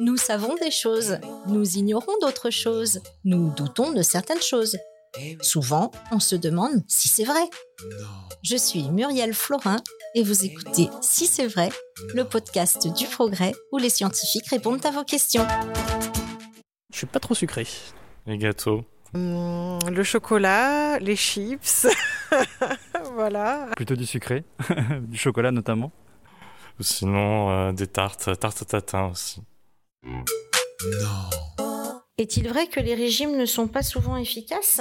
Nous savons des choses, nous ignorons d'autres choses, nous doutons de certaines choses. Souvent, on se demande si c'est vrai. Je suis Muriel Florin et vous écoutez Si c'est vrai, le podcast du progrès où les scientifiques répondent à vos questions. Je suis pas trop sucré. Les gâteaux. Hum, le chocolat, les chips, voilà. Plutôt du sucré, du chocolat notamment. Ou sinon, euh, des tartes, tartes tatin aussi. Est-il vrai que les régimes ne sont pas souvent efficaces?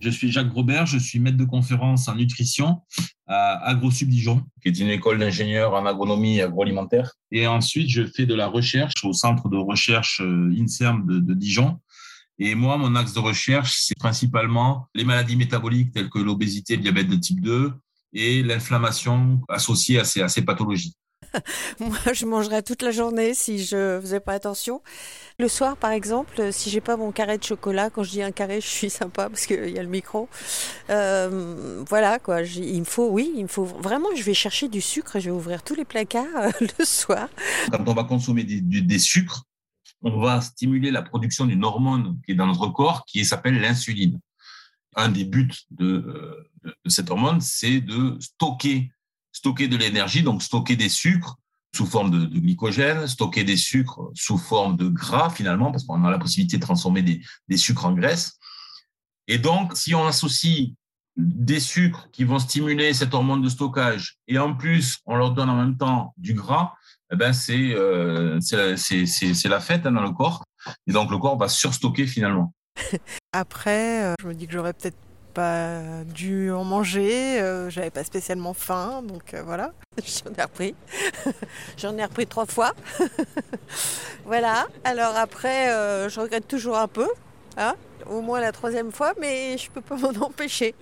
Je suis Jacques Grobert, je suis maître de conférence en nutrition à AgroSub Dijon, qui est une école d'ingénieurs en agronomie et agroalimentaire. Et ensuite, je fais de la recherche au centre de recherche euh, INSERM de, de Dijon. Et moi, mon axe de recherche, c'est principalement les maladies métaboliques telles que l'obésité, le diabète de type 2 et l'inflammation associée à ces, à ces pathologies. Moi, je mangerais toute la journée si je faisais pas attention. Le soir, par exemple, si j'ai pas mon carré de chocolat, quand je dis un carré, je suis sympa parce qu'il y a le micro. Euh, voilà, quoi. Il me faut, oui, il me faut vraiment. Je vais chercher du sucre. Je vais ouvrir tous les placards euh, le soir. Quand on va consommer des, sucres, on va stimuler la production d'une hormone qui est dans notre corps, qui s'appelle l'insuline. Un des buts euh, de cette hormone, c'est de stocker, stocker de l'énergie, donc stocker des sucres sous forme de, glycogène, stocker des sucres sous forme de gras finalement, parce qu'on a la possibilité de transformer des, sucres en graisse. Et donc, si on associe des sucres qui vont stimuler cette hormone de stockage et en plus on leur donne en même temps du gras, eh ben c'est euh, c'est la fête hein, dans le corps. Et donc le corps va surstocker finalement. Après, euh, je me dis que j'aurais peut-être pas dû en manger. euh, J'avais pas spécialement faim, donc euh, voilà. J'en ai repris. J'en ai repris trois fois. voilà. Alors après, euh, je regrette toujours un peu. Hein au moins la troisième fois, mais je peux pas m'en empêcher.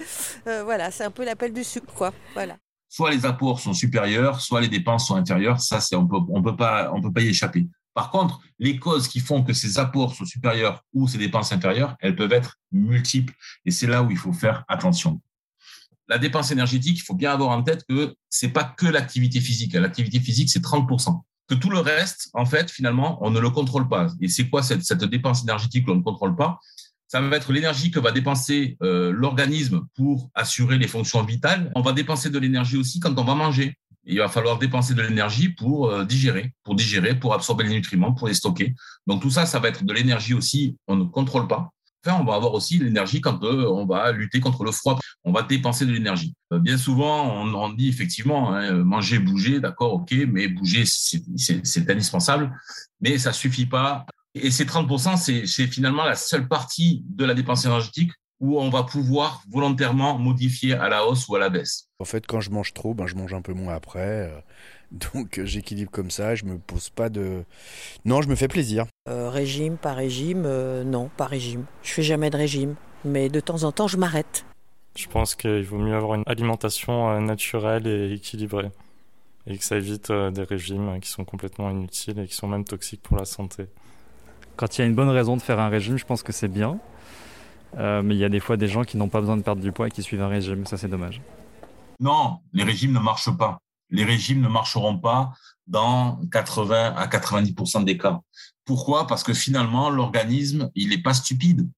Euh, voilà, c'est un peu l'appel du sucre, quoi. Voilà. Soit les apports sont supérieurs, soit les dépenses sont inférieures. Ça, c'est on peut on peut pas on peut pas y échapper. Par contre, les causes qui font que ces apports sont supérieurs ou ces dépenses inférieures, elles peuvent être multiples. Et c'est là où il faut faire attention. La dépense énergétique, il faut bien avoir en tête que c'est pas que l'activité physique. L'activité physique, c'est 30%. Que tout le reste, en fait, finalement, on ne le contrôle pas. Et c'est quoi cette, dépense énergétique que l'on ne contrôle pas? Ça va être l'énergie que va dépenser euh, l'organisme pour assurer les fonctions vitales. On va dépenser de l'énergie aussi quand on va manger. Il va falloir dépenser de l'énergie pour euh, digérer, pour digérer, pour absorber les nutriments, pour les stocker. Donc tout ça, ça va être de l'énergie aussi, on ne contrôle pas. Enfin, on va avoir aussi l'énergie quand euh, on va lutter contre le froid. On va dépenser de l'énergie. Euh, bien souvent, on, on dit effectivement, hein, manger, bouger, d'accord, ok, mais bouger, c'est indispensable, mais ça suffit pas. Et ces 30%, c'est c'est finalement la seule partie de la dépense énergétique où on va pouvoir volontairement modifier à la hausse ou à la baisse. En fait, quand je mange trop, ben, je mange un peu moins après. euh, Donc euh, j'équilibre comme ça, je me pose pas de... Non, je me fais plaisir. Euh, régime, pas régime, euh, non, pas régime. Je fais jamais de régime, mais de temps en temps, je m'arrête. Je pense qu'il vaut mieux avoir une alimentation naturelle et équilibrée. Et que ça évite des régimes qui sont complètement inutiles et qui sont même toxiques pour la santé. Quand il y a une bonne raison de faire un régime, je pense que c'est bien. Euh, mais il y a des fois des gens qui n'ont pas besoin de perdre du poids et qui suivent un régime. Ça, c'est dommage. Non, les régimes ne marchent pas. Les régimes ne marcheront pas dans 80 à 90% des cas. Pourquoi? Parce que finalement, l'organisme, il n'est pas stupide.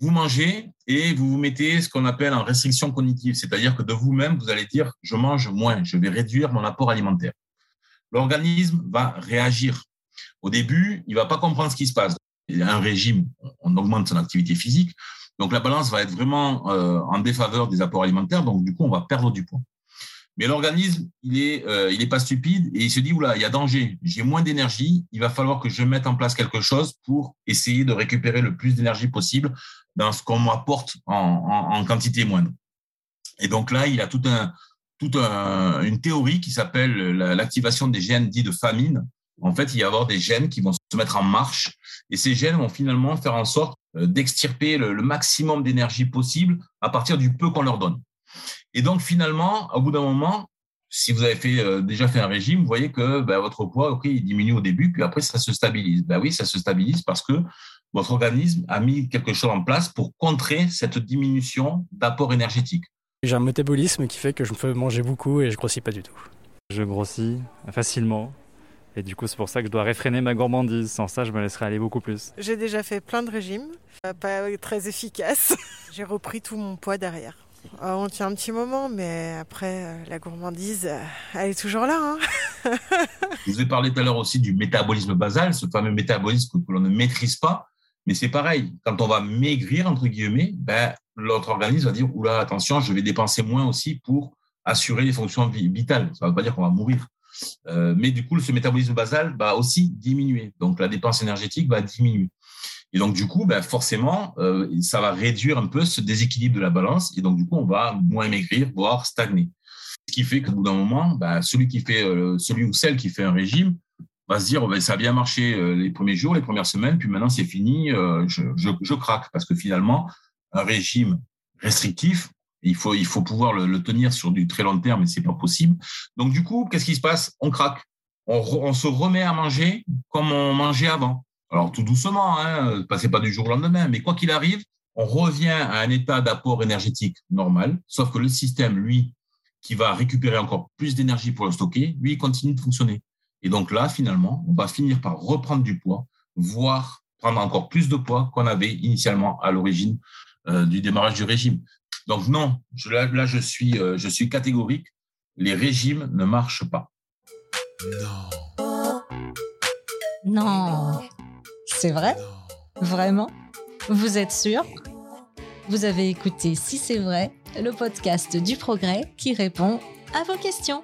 Vous mangez et vous vous mettez ce qu'on appelle en restriction cognitive, c'est-à-dire que de vous-même, vous allez dire, je mange moins, je vais réduire mon apport alimentaire. L'organisme va réagir. Au début, il va pas comprendre ce qui se passe. Il y a un régime, on augmente son activité physique, donc la balance va être vraiment euh, en défaveur des apports alimentaires, donc du coup, on va perdre du poids. Mais l'organisme, il est, euh, il est pas stupide et il se dit oula, il y a danger. J'ai moins d'énergie. Il va falloir que je mette en place quelque chose pour essayer de récupérer le plus d'énergie possible dans ce qu'on m'apporte en, en, en quantité moindre. Et donc là, il a tout un, toute une théorie qui s'appelle l'activation des gènes dits de famine. En fait, il y a avoir des gènes qui vont se mettre en marche et ces gènes vont finalement faire en sorte d'extirper le, maximum d'énergie possible à partir du peu qu'on leur donne. Et donc finalement, au bout d'un moment, si vous avez fait, euh, déjà fait un régime, vous voyez que ben, votre poids, ok, il diminue au début, puis après ça se stabilise. Ben oui, ça se stabilise parce que votre organisme a mis quelque chose en place pour contrer cette diminution d'apport énergétique. J'ai un métabolisme qui fait que je me fais manger beaucoup et je grossis pas du tout. Je grossis facilement. Et du coup, c'est pour ça que je dois réfréner ma gourmandise. Sans ça, je me laisserais aller beaucoup plus. J'ai déjà fait plein de régimes, euh, pas très efficaces. J'ai repris tout mon poids derrière. Euh, on tient un petit moment, mais après, euh, la gourmandise, elle est toujours là. Hein. je vous ai parlé tout à l'heure aussi du métabolisme basal, ce fameux métabolisme que l'on ne maîtrise pas. Mais c'est pareil, quand on va maigrir, entre guillemets, ben, l'autre organisme va dire, oula, attention, je vais dépenser moins aussi pour assurer les fonctions vitales. Ça ne veut pas dire qu'on va mourir. Euh, mais du coup, ce métabolisme basal va aussi diminuer. Donc, la dépense énergétique va diminuer. Et donc, du coup, ben, forcément, euh, ça va réduire un peu ce déséquilibre de la balance. Et donc, du coup, on va moins maigrir, voire stagner. Ce qui fait qu'au bout d'un moment, ben, celui, qui fait, euh, celui ou celle qui fait un régime va se dire, ben, ça a bien marché les premiers jours, les premières semaines, puis maintenant c'est fini, je, je, craque. Parce que finalement, un régime restrictif, il faut, pouvoir le, tenir sur du très long terme, mais c'est pas possible. Donc du coup, qu'est-ce qui se passe? On craque. On, se remet à manger comme on mangeait avant. Alors tout doucement, hein, passez pas du jour au lendemain, mais quoi qu'il arrive, on revient à un état d'apport énergétique normal, sauf que le système, lui, qui va récupérer encore plus d'énergie pour le stocker, lui, continue de fonctionner. Et donc là, finalement, on va finir par reprendre du poids, voire prendre encore plus de poids qu'on avait initialement à l'origine euh, du démarrage du régime. Donc non, là, je, suis, euh, je suis catégorique, les régimes ne marchent pas. Non. Non. C'est vrai? Vraiment? Vous êtes sûr? Vous avez écouté Si c'est vrai, le podcast du progrès qui répond à vos questions.